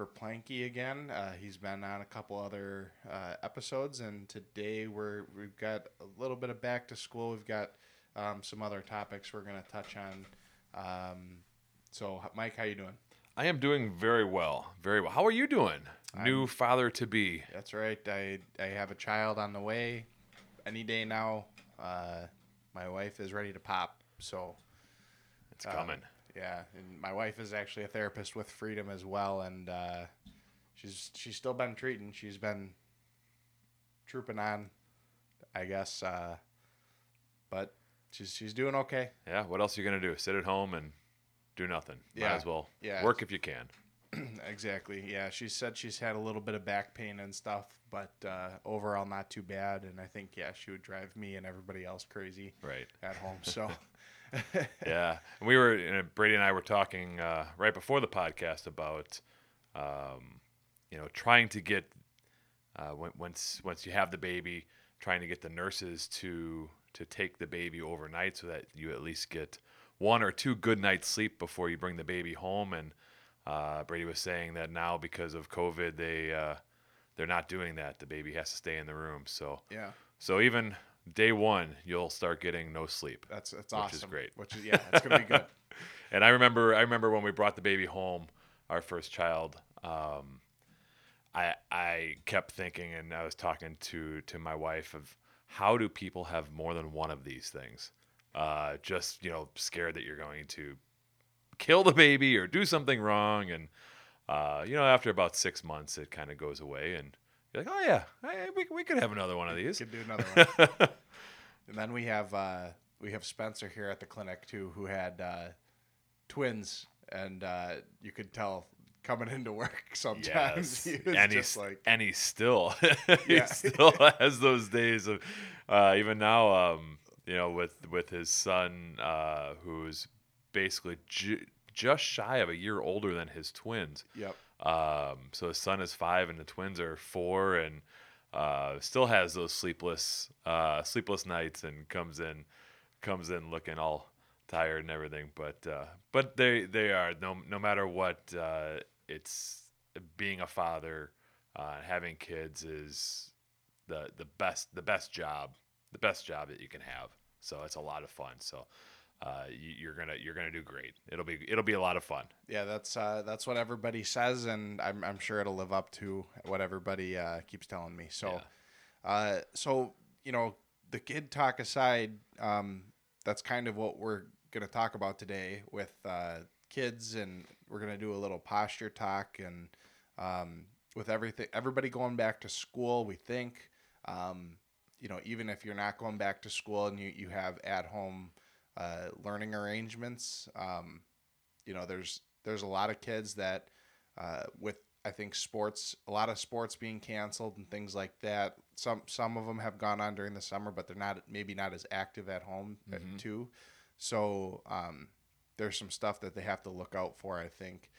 Verplanke again. Uh, he's been on a couple other uh, episodes, and today we're we've got a little bit of back to school. We've got um, some other topics we're going to touch on. Um, so, Mike, how you doing? I am doing very well, very well. How are you doing, new father to be? That's right. I I have a child on the way. Any day now. Uh, my wife is ready to pop. So It's coming. Yeah, and my wife is actually a therapist with Freedom as well, and uh, she's she's still been treating. She's been trooping on, I guess, uh, but she's she's doing okay. yeah. What else are you gonna do? Sit at home and do nothing? Might Yeah, as well yeah. work if you can. exactly. Yeah, she said she's had a little bit of back pain and stuff, but uh, overall not too bad. And I think yeah, she would drive me and everybody else crazy Right. at home. So Yeah. And we were you know, Brady and I were talking uh, right before the podcast about um, you know trying to get uh, when, once once you have the baby, trying to get the nurses to to take the baby overnight so that you at least get one or two good nights sleep before you bring the baby home. And uh, Brady was saying that now because of COVID, they uh, they're not doing that. The baby has to stay in the room. So yeah, so even day one, you'll start getting no sleep. that's that's Which awesome. Which is great. Which is yeah, it's gonna be good. And I remember, I remember when we brought the baby home, our first child. Um, I I kept thinking, and I was talking to to my wife of how do people have more than one of these things? Uh, just you know, scared that you're going to kill the baby or do something wrong, and uh, you know, after about six months, it kind of goes away, and you're like, oh yeah, I, we we could have another one of these. Could do another one. and then we have uh, we have Spencer here at the clinic too, who had uh, twins, and uh, you could tell coming into work sometimes Yes, he and just he's like and he still he still has those days of uh, even now. Um, you know, with with his son, uh, who's basically ju- just shy of a year older than his twins. yep Um, so his son is five and the twins are four, and uh, still has those sleepless uh, sleepless nights, and comes in comes in looking all tired and everything. But uh, but they they are no no matter what, uh, it's being a father, uh, having kids is the the best the best job the best job that you can have. So it's a lot of fun. So. Uh, you, you're gonna you're gonna do great. It'll be it'll be a lot of fun. yeah that's uh, that's what everybody says, and I'm I'm sure it'll live up to what everybody uh, keeps telling me. So, uh, so you know, the kid talk aside, um, that's kind of what we're gonna talk about today with uh, kids, and we're gonna do a little posture talk, and um, with everything, everybody going back to school, we think, um, you know, even if you're not going back to school and you you have at home uh, learning arrangements, um, you know, there's there's a lot of kids that uh, with I think sports, a lot of sports being canceled and things like that. Some some of them have gone on during the summer, but they're not maybe not as active at home uh, Mhm. too. So um, there's some stuff that they have to look out for, I think.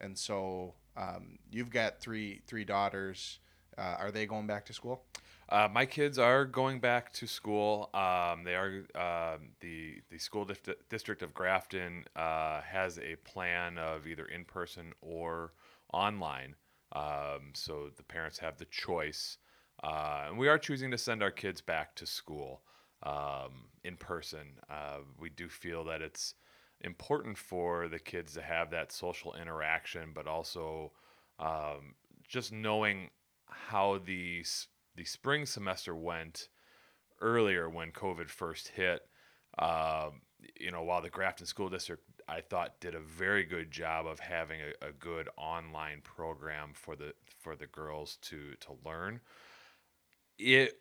And so um, you've got three three daughters. Uh, are they going back to school? Uh, my kids are going back to school. Um, they are um, the the school dif- district of Grafton uh, has a plan of either in person or online. Um, so the parents have the choice, uh, and we are choosing to send our kids back to school um, in person. Uh, we do feel that it's important for the kids to have that social interaction, but also um, just knowing how the s- the spring semester went earlier when COVID first hit. Um, you know, while the Grafton School District I thought did a very good job of having a, a good online program for the for the girls to to learn. It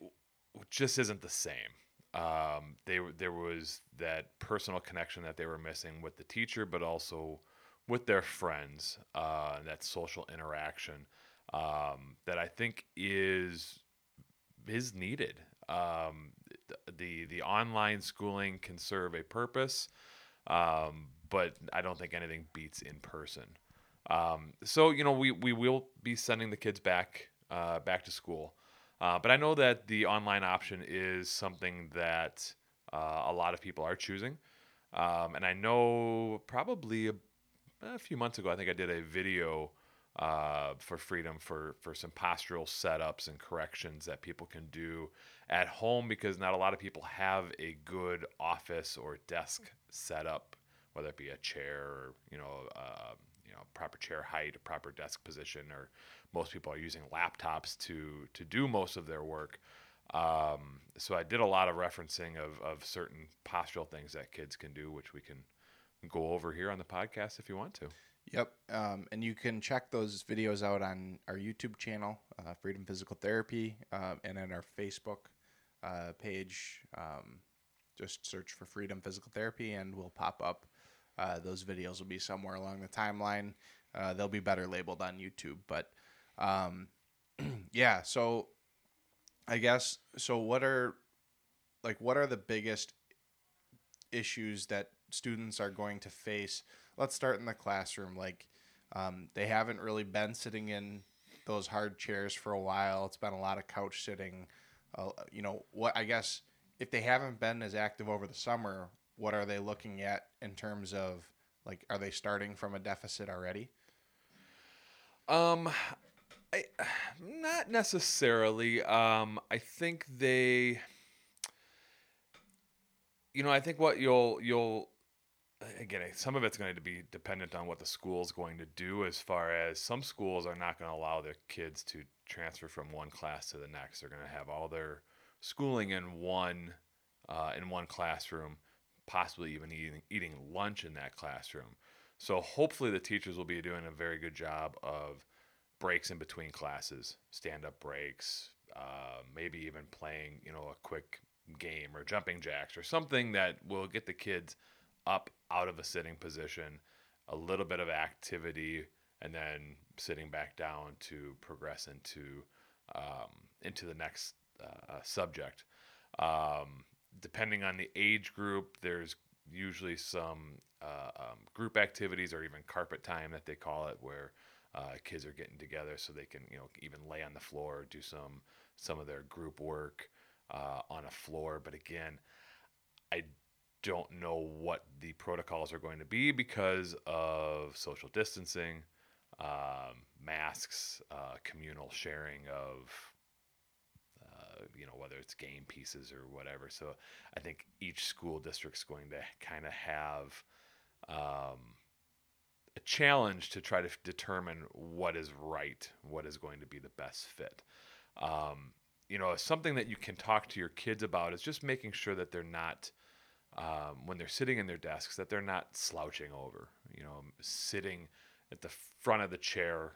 just isn't the same. Um, they there was that personal connection that they were missing with the teacher, but also with their friends. Uh, that social interaction um, that I think is is needed. Um, the the online schooling can serve a purpose, um, but I don't think anything beats in person. Um, so you know we, we will be sending the kids back uh, back to school, uh, but I know that the online option is something that uh, a lot of people are choosing, um, and I know probably a few months ago, I think I did a video uh, for freedom for for some postural setups and corrections that people can do at home because not a lot of people have a good office or desk setup, whether it be a chair or you know uh, you know proper chair height, a proper desk position, or most people are using laptops to to do most of their work. Um, so I did a lot of referencing of, of certain postural things that kids can do, which we can go over here on the podcast if you want to. Yep. Um, and you can check those videos out on our YouTube channel, uh, Freedom Physical Therapy, uh, and on our Facebook uh, page. Um, just search for Freedom Physical Therapy and we'll pop up. Uh, those videos will be somewhere along the timeline. Uh, they'll be better labeled on YouTube. But um, yeah, so I guess, so what are, like, what are the biggest issues that students are going to face? Let's start in the classroom. Like, um, they haven't really been sitting in those hard chairs for a while. It's been a lot of couch sitting. Uh, you know, what I guess if they haven't been as active over the summer, what are they looking at in terms of like, are they starting from a deficit already? Um, I not necessarily. Um, I think they. You know, I think what you'll you'll again, some of it's going to be dependent on what the school is going to do. As far as some schools are not going to allow their kids to transfer from one class to the next. They're going to have all their schooling in one uh, in one classroom, possibly even eating eating lunch in that classroom. So hopefully the teachers will be doing a very good job of breaks in between classes, stand up breaks, uh, maybe even playing you know a quick game or jumping jacks or something that will get the kids up out of a sitting position, a little bit of activity, and then sitting back down to progress into um, into the next uh, uh, subject. Um, depending on the age group, there's usually some uh, um, group activities or even carpet time that they call it, where uh, kids are getting together so they can you know even lay on the floor, do some some of their group work uh, on a floor. But again, I don't know what the protocols are going to be because of social distancing, um, masks, uh, communal sharing of, uh, you know, whether it's game pieces or whatever. So I think each school district's going to kind of have um, a challenge to try to determine what is right, what is going to be the best fit. Um, you know, something that you can talk to your kids about is just making sure that they're not um, when they're sitting in their desks that they're not slouching over, you know, sitting at the front of the chair,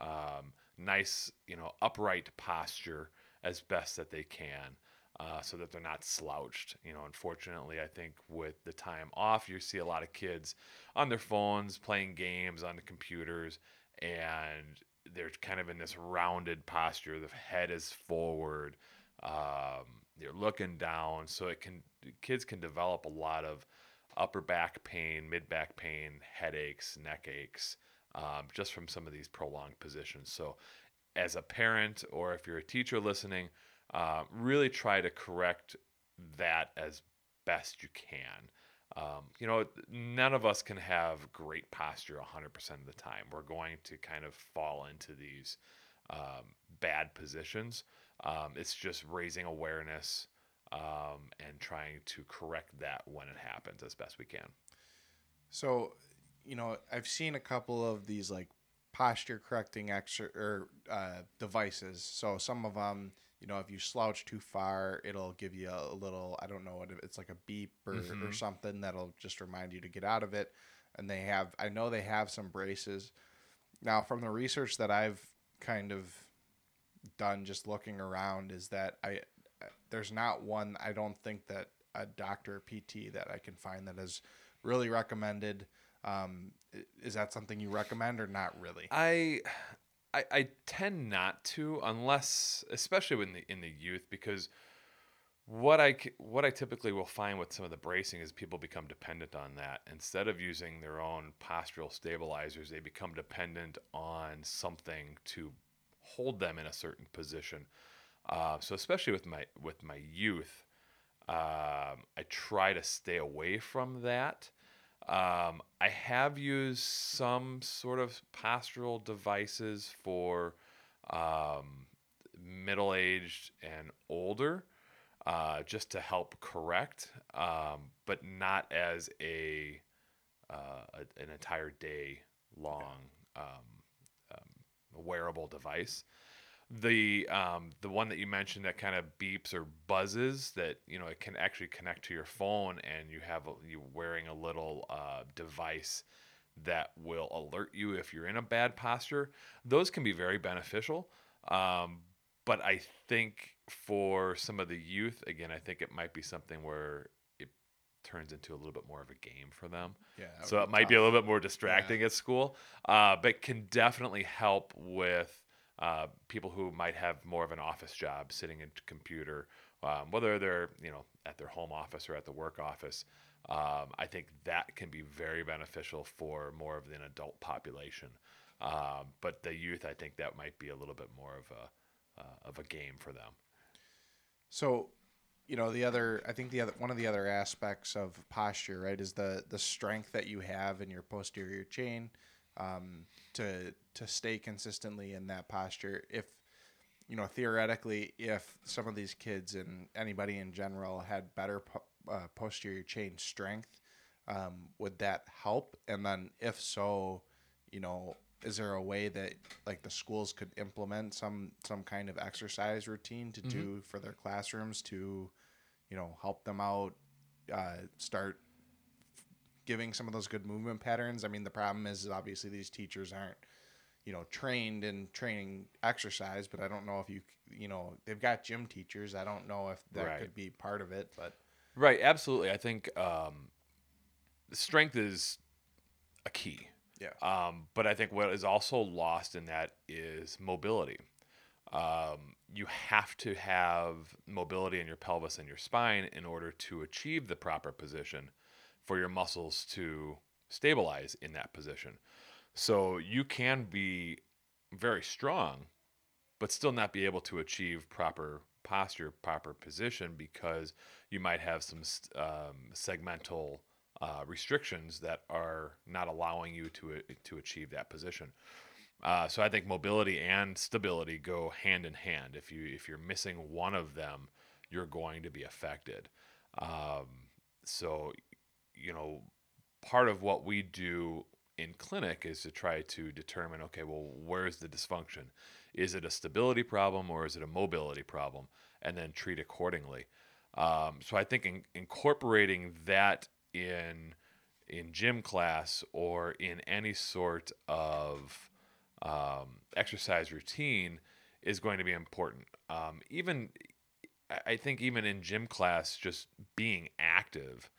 um, nice, you know, upright posture as best that they can. Uh, so that they're not slouched. You know, unfortunately, I think with the time off, you see a lot of kids on their phones playing games on the computers, and they're kind of in this rounded posture. The head is forward. Um, you're looking down, so it can kids can develop a lot of upper back pain, mid back pain, headaches, neck aches, um, just from some of these prolonged positions. So, as a parent or if you're a teacher listening, uh, really try to correct that as best you can. Um, you know, none of us can have great posture 100% of the time. We're going to kind of fall into these um, bad positions. Um, it's just raising awareness um, and trying to correct that when it happens as best we can. So, you know, I've seen a couple of these like posture correcting extra or uh, devices. So some of them, you know, if you slouch too far, it'll give you a, little, I don't know what it's like a beep or, mm-hmm. or something that'll just remind you to get out of it. And they have, I know they have some braces. Now, from the research that I've kind of done just looking around, is that I there's not one I don't think that a doctor PT that I can find that is really recommended. Um, is that something you recommend or not really? I, I, I tend not to unless, especially in the in the youth, because what I what I typically will find with some of the bracing is people become dependent on that instead of using their own postural stabilizers. They become dependent on something to hold them in a certain position. Uh, so especially with my with my youth, um, I try to stay away from that. Um, I have used some sort of postural devices for um, middle aged and older, uh, just to help correct, um, but not as a, uh, a, an entire day long um, wearable device. The um, the one that you mentioned that kind of beeps or buzzes that you know it can actually connect to your phone and you have a, you wearing a little uh, device that will alert you if you're in a bad posture. Those can be very beneficial. Um, but I think for some of the youth, again, I think it might be something where turns into a little bit more of a game for them. Yeah. So it might be a little bit more distracting at school, uh, but can definitely help with uh, people who might have more of an office job, sitting at a computer, um, whether they're you know at their home office or at the work office. Um, I think that can be very beneficial for more of an adult population. Um, but the youth, I think that might be a little bit more of a uh, of a game for them. So, you know, the other, I think the other, one of the other aspects of posture, right, is the the strength that you have in your posterior chain um, to to stay consistently in that posture. If you know, theoretically, if some of these kids and anybody in general had better po- uh, posterior chain strength, um, would that help? And then, if so, you know, is there a way that like the schools could implement some some kind of exercise routine to do for their classrooms to, you know, help them out, uh, start giving some of those good movement patterns? I mean, the problem is obviously these teachers aren't you know trained in training exercise but i don't know if you you know they've got gym teachers i don't know if that Right. could be part of it but Right, absolutely. I think um, strength is a key. Yeah Um, but I think what is also lost in that is mobility. Um, you have to have mobility in your pelvis and your spine in order to achieve the proper position for your muscles to stabilize in that position. So you can be very strong, but still not be able to achieve proper posture, proper position because you might have some um, segmental uh, restrictions that are not allowing you to to achieve that position. Uh, so I think mobility and stability go hand in hand. If you if you're missing one of them, you're going to be affected. Um, so you know, part of what we do in clinic is to try to determine okay, well, where's the dysfunction? Is it a stability problem or is it a mobility problem? And then treat accordingly. Um, so I think in, incorporating that in in gym class or in any sort of um, exercise routine is going to be important. Um, even I- think even in gym class, just being active,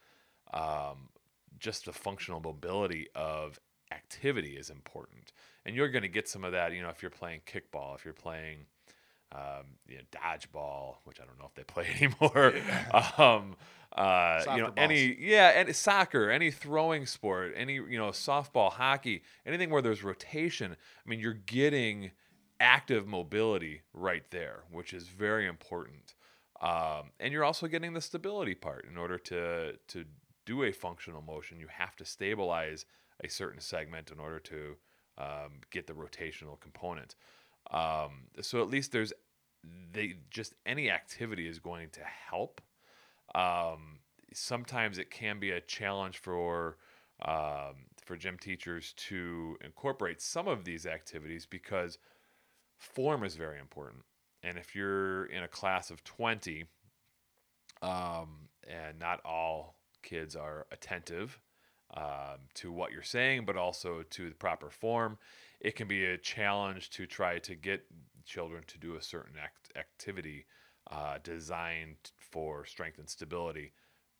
um, just the functional mobility of activity is important, and you're going to get some of that. You know, if you're playing kickball, if you're playing um, you know, dodgeball, which I don't know if they play anymore. um, uh, you Soccer know, balls. any yeah, any soccer, any throwing sport, any you know, softball, hockey, anything where there's rotation. I mean, you're getting active mobility right there, which is very important. Um, and you're also getting the stability part. In order to to do a functional motion, you have to stabilize a certain segment in order to um, get the rotational component. Um, so at least there's they just any activity is going to help. Um, sometimes it can be a challenge for um, for gym teachers to incorporate some of these activities because form is very important. And if you're in a class of 20, um, and not all kids are attentive um, to what you're saying, but also to the proper form, it can be a challenge to try to get children to do a certain act- activity uh, designed for strength and stability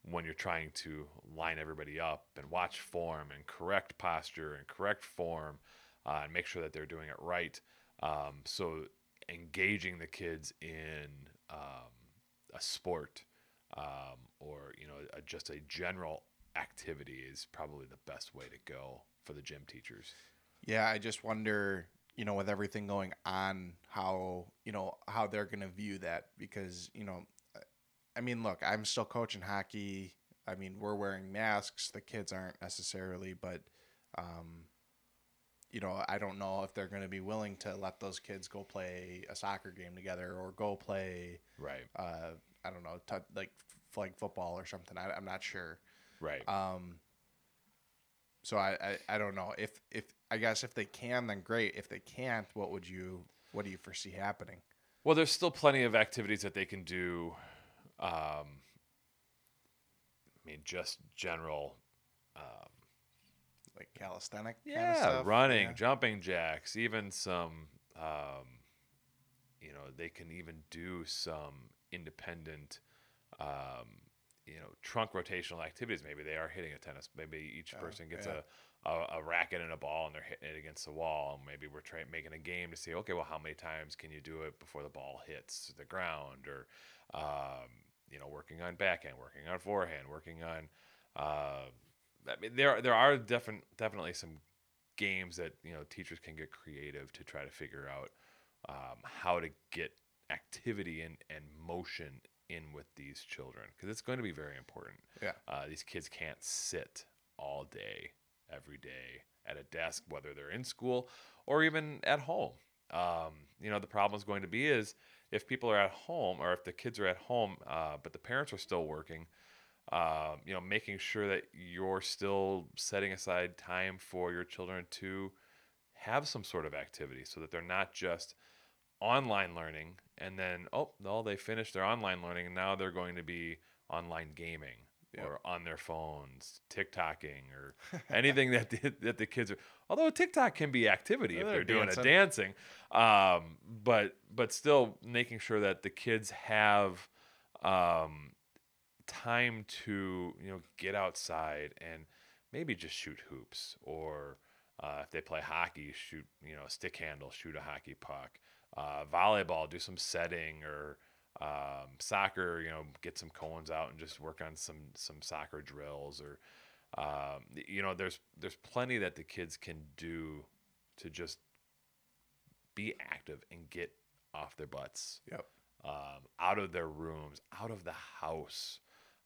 when you're trying to line everybody up and watch form and correct posture and correct form uh, and make sure that they're doing it right. Um, so engaging the kids in um, a sport um, or you know a, just a general activity is probably the best way to go for the gym teachers. yeah i just wonder you know with everything going on how you know how they're going to view that because you know i mean look i'm still coaching hockey I mean, we're wearing masks. The kids aren't necessarily, but um, you know, I don't know if they're going to be willing to let those kids go play a soccer game together or go play, right? Uh, I don't know, t- like flag football or something. I, am not sure. Right. Um. So I, I I don't know if if I guess if they can, then great. If they can't, what would you what do you foresee happening? Well, there's still plenty of activities that they can do. Um, I mean, just general um, like calisthenic. Yeah, running, yeah. jumping jacks, even some. Um, you know, they can even do some independent, um, you know, trunk rotational activities. Maybe they are hitting a tennis. Maybe each oh, person gets yeah. A, a, racket and a ball, and they're hitting it against the wall. And maybe we're trying making a game to see, okay, well, how many times can you do it before the ball hits the ground, or um, you know, working on backhand, working on forehand, working on uh, I mean, there there are different definitely some games that you know teachers can get creative to try to figure out um, how to get activity and, and motion in with these children because it's going to be very important. Yeah, uh, these kids can't sit all day every day at a desk, whether they're in school or even at home. Um, you know, the problem is going to be is if people are at home or if the kids are at home, uh, but the parents are still working um, you know, making sure that you're still setting aside time for your children to have some sort of activity so that they're not just online learning and then, oh, no, they finished their online learning and now they're going to be online gaming. Yep. Or on their phones, TikToking, or anything that the, that the kids are. Although TikTok can be activity if they're, doing a dancing, um, but but still making sure that the kids have um, time to you know get outside and maybe just shoot hoops or uh, if they play hockey shoot you know a stick handle shoot a hockey puck uh, volleyball do some setting or um, soccer you know get some cones out and just work on some some soccer drills or um, you know there's there's plenty that the kids can do to just be active and get off their butts yep um, out of their rooms out of the house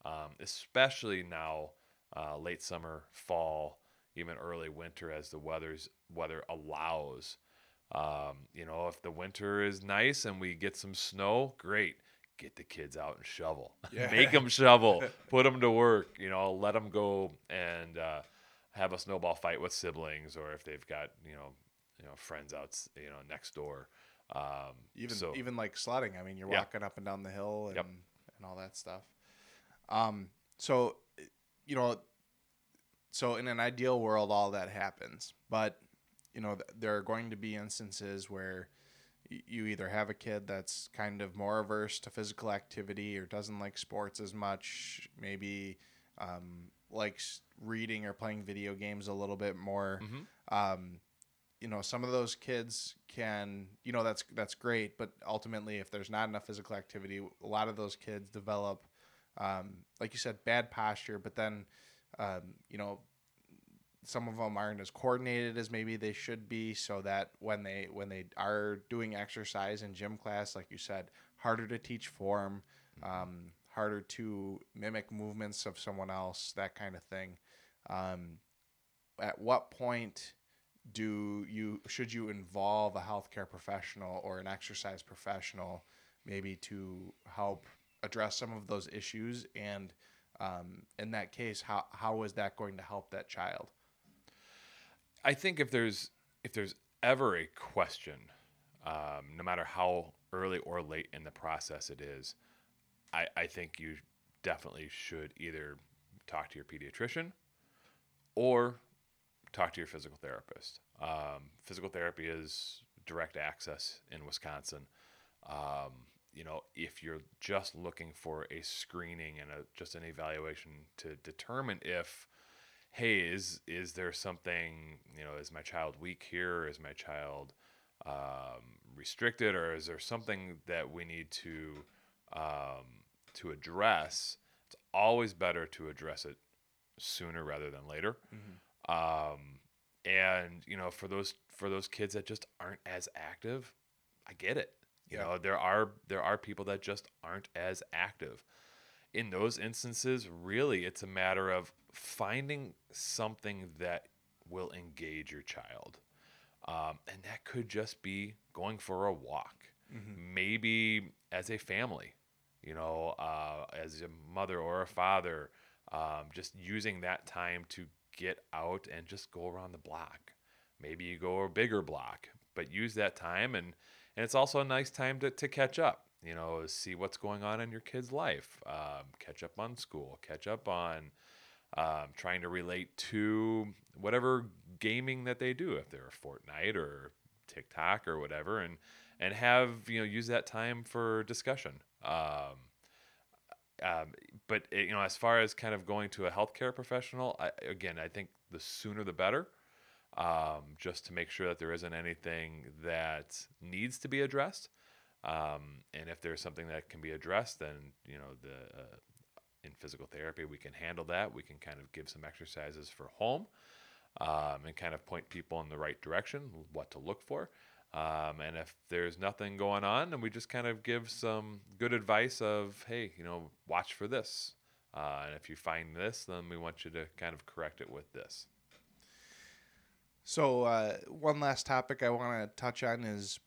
um, especially now, uh, late summer, fall, even early winter, as the weather's weather allows. Um, you know, if the winter is nice and we get some snow, great. Get the kids out and shovel. Yeah. Make them shovel. Put them to work. You know, let them go and uh, have a snowball fight with siblings, or if they've got you know, you know, friends out, you know, next door. Um, even so, even like sledding. I mean, you're yeah. walking up and down the hill and yep. and all that stuff. Um, so, you know, so in an ideal world, all that happens, but you know, th- there are going to be instances where y- you either have a kid that's kind of more averse to physical activity or doesn't like sports as much, maybe um, likes reading or playing video games a little bit more. Mm-hmm. Um, you know, some of those kids can, you know, that's that's great, but ultimately, if there's not enough physical activity, a lot of those kids develop um, like you said, bad posture, but then, um, you know, some of them aren't as coordinated as maybe they should be so that when they when they are doing exercise in gym class like you said harder to teach form um, harder to mimic movements of someone else that kind of thing. Um, at what point do you should you involve a healthcare professional or an exercise professional maybe to help address some of those issues? And um, in that case how how is that going to help that child i think if there's if there's ever a question um, no matter how early or late in the process it is I, I think you definitely should either talk to your pediatrician or talk to your physical therapist. Um, physical therapy is direct access in wisconsin. Um, you know, if you're just looking for a screening and a, just an evaluation to determine if, hey, is is there something, you know, is my child weak here? Is my child um, restricted, or is there something that we need to um, to address? It's always better to address it sooner rather than later. Mm-hmm. Um, and you know, for those for those kids that just aren't as active, I get it. You yeah. know, there are there are people that just aren't as active. in those instances, really, it's a matter of finding something that will engage your child. Um, and that could just be going for a walk. Mm-hmm. Maybe as a family, you know, uh, as a mother or a father, um, just using that time to get out and just go around the block. Maybe you go a bigger block, but use that time and and it's also a nice time to, to catch up you know see what's going on in your kid's life um, catch up on school catch up on um, trying to relate to whatever gaming that they do if they're Fortnite or TikTok or whatever and and have you know use that time for discussion um, um, but it, you know as far as kind of going to a healthcare professional I, again I think the sooner the better um, just to make sure that there isn't anything that needs to be addressed. Um, and if there's something that can be addressed, then you know the uh, in physical therapy we can handle that. We can kind of give some exercises for home um, and kind of point people in the right direction, what to look for. Um, and if there's nothing going on, then we just kind of give some good advice of, hey, you know, watch for this. Uh, and if you find this, then we want you to kind of correct it with this. So uh, one last topic I want to touch on is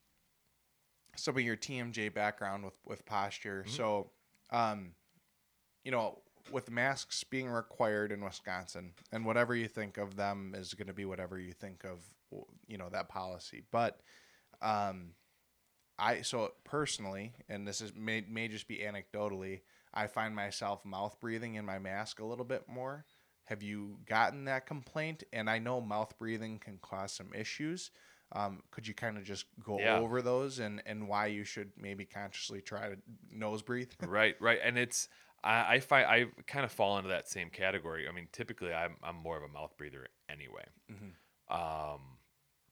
some of your TMJ background with with posture. Mm-hmm. So, um, you know, with masks being required in Wisconsin, and whatever you think of them is going to be whatever you think of, you know, that policy. But, um, I so personally, and this is may may just be anecdotally, I find myself mouth breathing in my mask a little bit more. Have you gotten that complaint? And I know mouth breathing can cause some issues. Um, could you kind of just go yeah. over those and, and why you should maybe consciously try to nose breathe? right, right. And it's, I, I find I kind of fall into that same category. I mean, typically I'm, I'm more of a mouth breather anyway. Mm-hmm. Um,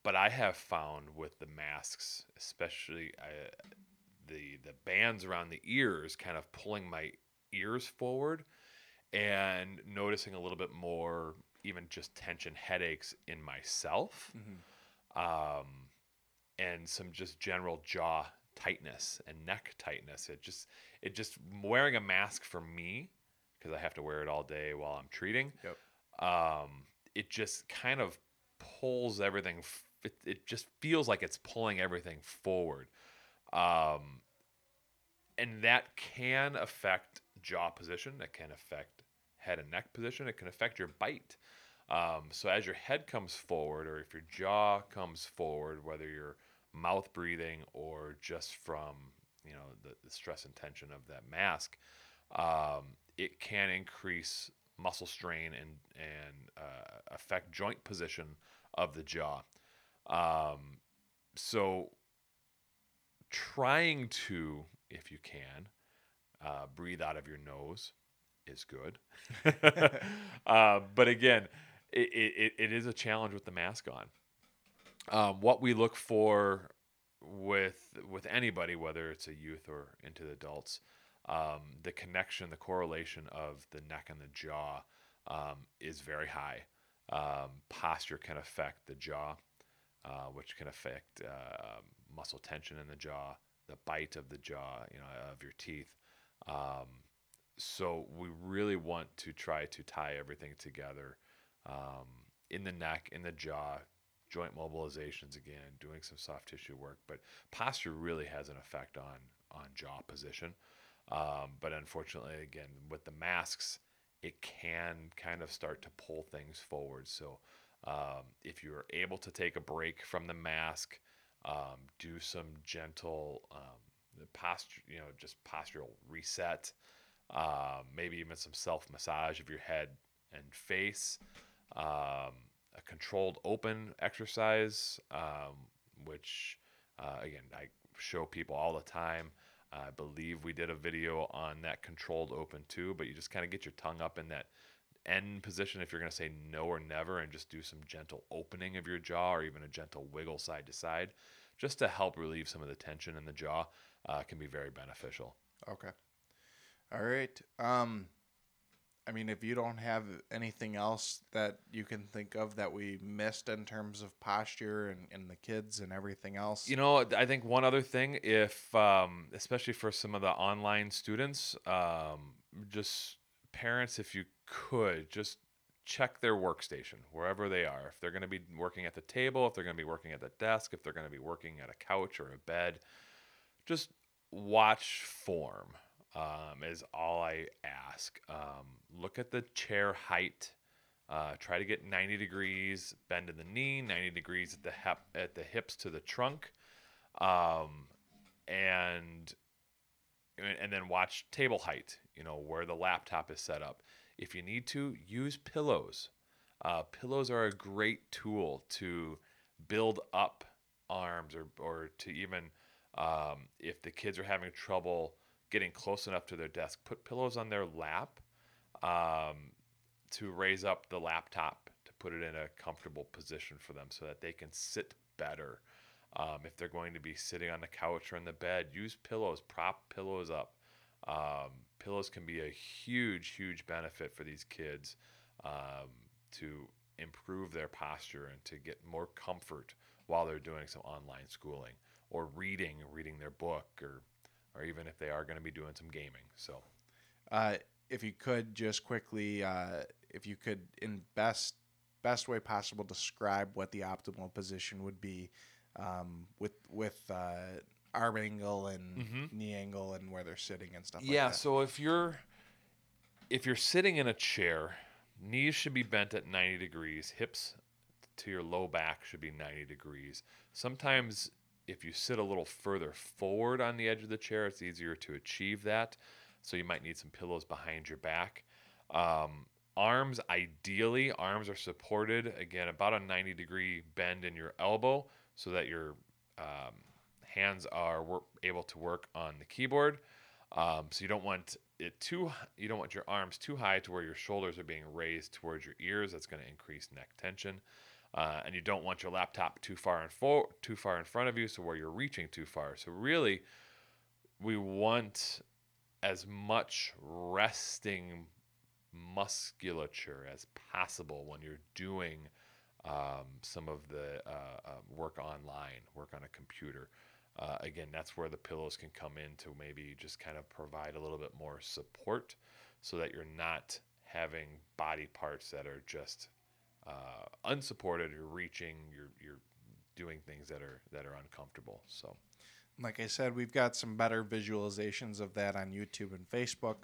but I have found with the masks, especially I, uh, the the bands around the ears, kind of pulling my ears forward and noticing a little bit more even just tension headaches in myself mm-hmm. um, and some just general jaw tightness and neck tightness it just it just wearing a mask for me because i have to wear it all day while i'm treating yep. um, it just kind of pulls everything it, it just feels like it's pulling everything forward um, and that can affect jaw position that can affect head and neck position. It can affect your bite. Um, so as your head comes forward, or if your jaw comes forward, whether you're mouth breathing or just from you know the, the stress and tension of that mask, um, it can increase muscle strain and and uh, affect joint position of the jaw. Um, so trying to, if you can, uh, breathe out of your nose is good. uh, but again, it, it, it is a challenge with the mask on. Um, what we look for with with anybody, whether it's a youth or into the adults, um, the connection, the correlation of the neck and the jaw um, is very high. Um, posture can affect the jaw, uh, which can affect uh, muscle tension in the jaw, the bite of the jaw, you know, of your teeth. Um, so we really want to try to tie everything together um, in the neck, in the jaw, joint mobilizations again, doing some soft tissue work. But posture really has an effect on on jaw position. Um, but unfortunately, again, with the masks, it can kind of start to pull things forward. So um, if you're able to take a break from the mask, um, do some gentle um, posture, you know, just postural reset um, maybe even some self massage of your head and face, um, a controlled open exercise, um, which uh, again I show people all the time. I believe we did a video on that controlled open too, but you just kind of get your tongue up in that end position if you're going to say no or never and just do some gentle opening of your jaw or even a gentle wiggle side to side just to help relieve some of the tension in the jaw uh, can be very beneficial. Okay. All right. Um, I mean, if you don't have anything else that you can think of that we missed in terms of posture and, and the kids and everything else, you know, I think one other thing, if um, especially for some of the online students, um, just parents, if you could, just check their workstation wherever they are. If they're going to be working at the table, if they're going to be working at the desk, if they're going to be working at a couch or a bed, just watch form um, is all I ask. Um, look at the chair height. Uh, try to get 90 degrees bend in the knee, 90 degrees at the hip, at the hips to the trunk, um, and and then watch table height. You know where the laptop is set up. If you need to, use pillows. Uh, pillows are a great tool to build up arms or, or to even um, if the kids are having trouble getting close enough to their desk, put pillows on their lap um, to raise up the laptop to put it in a comfortable position for them so that they can sit better. Um, if they're going to be sitting on the couch or in the bed, use pillows, prop pillows up. Um, pillows can be a huge, huge benefit for these kids um, to improve their posture and to get more comfort while they're doing some online schooling or reading, reading their book, or or even if they are going to be doing some gaming. So, uh, if you could just quickly, uh, if you could in best best way possible describe what the optimal position would be um, with with uh, arm angle and mm-hmm. knee angle and where they're sitting and stuff. Yeah. Like so if you're if you're sitting in a chair, knees should be bent at 90 degrees, hips to your low back should be 90 degrees. Sometimes if you sit a little further forward on the edge of the chair, it's easier to achieve that. So you might need some pillows behind your back. Um, arms, ideally, arms are supported again about a 90 degree bend in your elbow so that your um, hands are wor- able to work on the keyboard. Um, so you don't want it too. You don't want your arms too high to where your shoulders are being raised towards your ears. That's going to increase neck tension. Uh, and you don't want your laptop too far in fo- too far in front of you, so where you're reaching too far. So really, we want as much resting musculature as possible when you're doing um, some of the uh, uh, work online, work on a computer. Uh, again, that's where the pillows can come in to maybe just kind of provide a little bit more support so that you're not having body parts that are just uh, unsupported, you're reaching, you're you're doing things that are that are uncomfortable. So, like I said, we've got some better visualizations of that on YouTube and Facebook.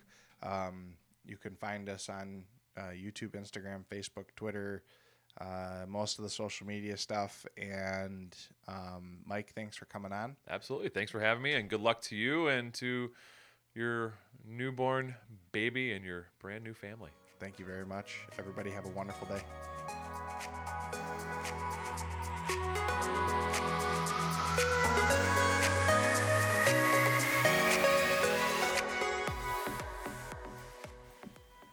Um, you can find us on uh, YouTube, Instagram, Facebook, Twitter, uh, most of the social media stuff. And um, Mike, thanks for coming on. Absolutely, thanks for having me, and good luck to you and to your newborn baby and your brand new family. Thank you very much. Everybody, have a wonderful day.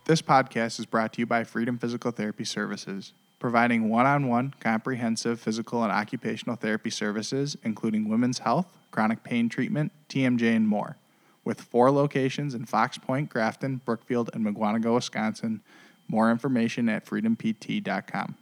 This podcast is brought to you by Freedom Physical Therapy Services, providing one on one comprehensive physical and occupational therapy services, including women's health, chronic pain treatment, TMJ, and more. With four locations in Fox Point, Grafton, Brookfield, and Mukwonago, Wisconsin. More information at freedompt.com.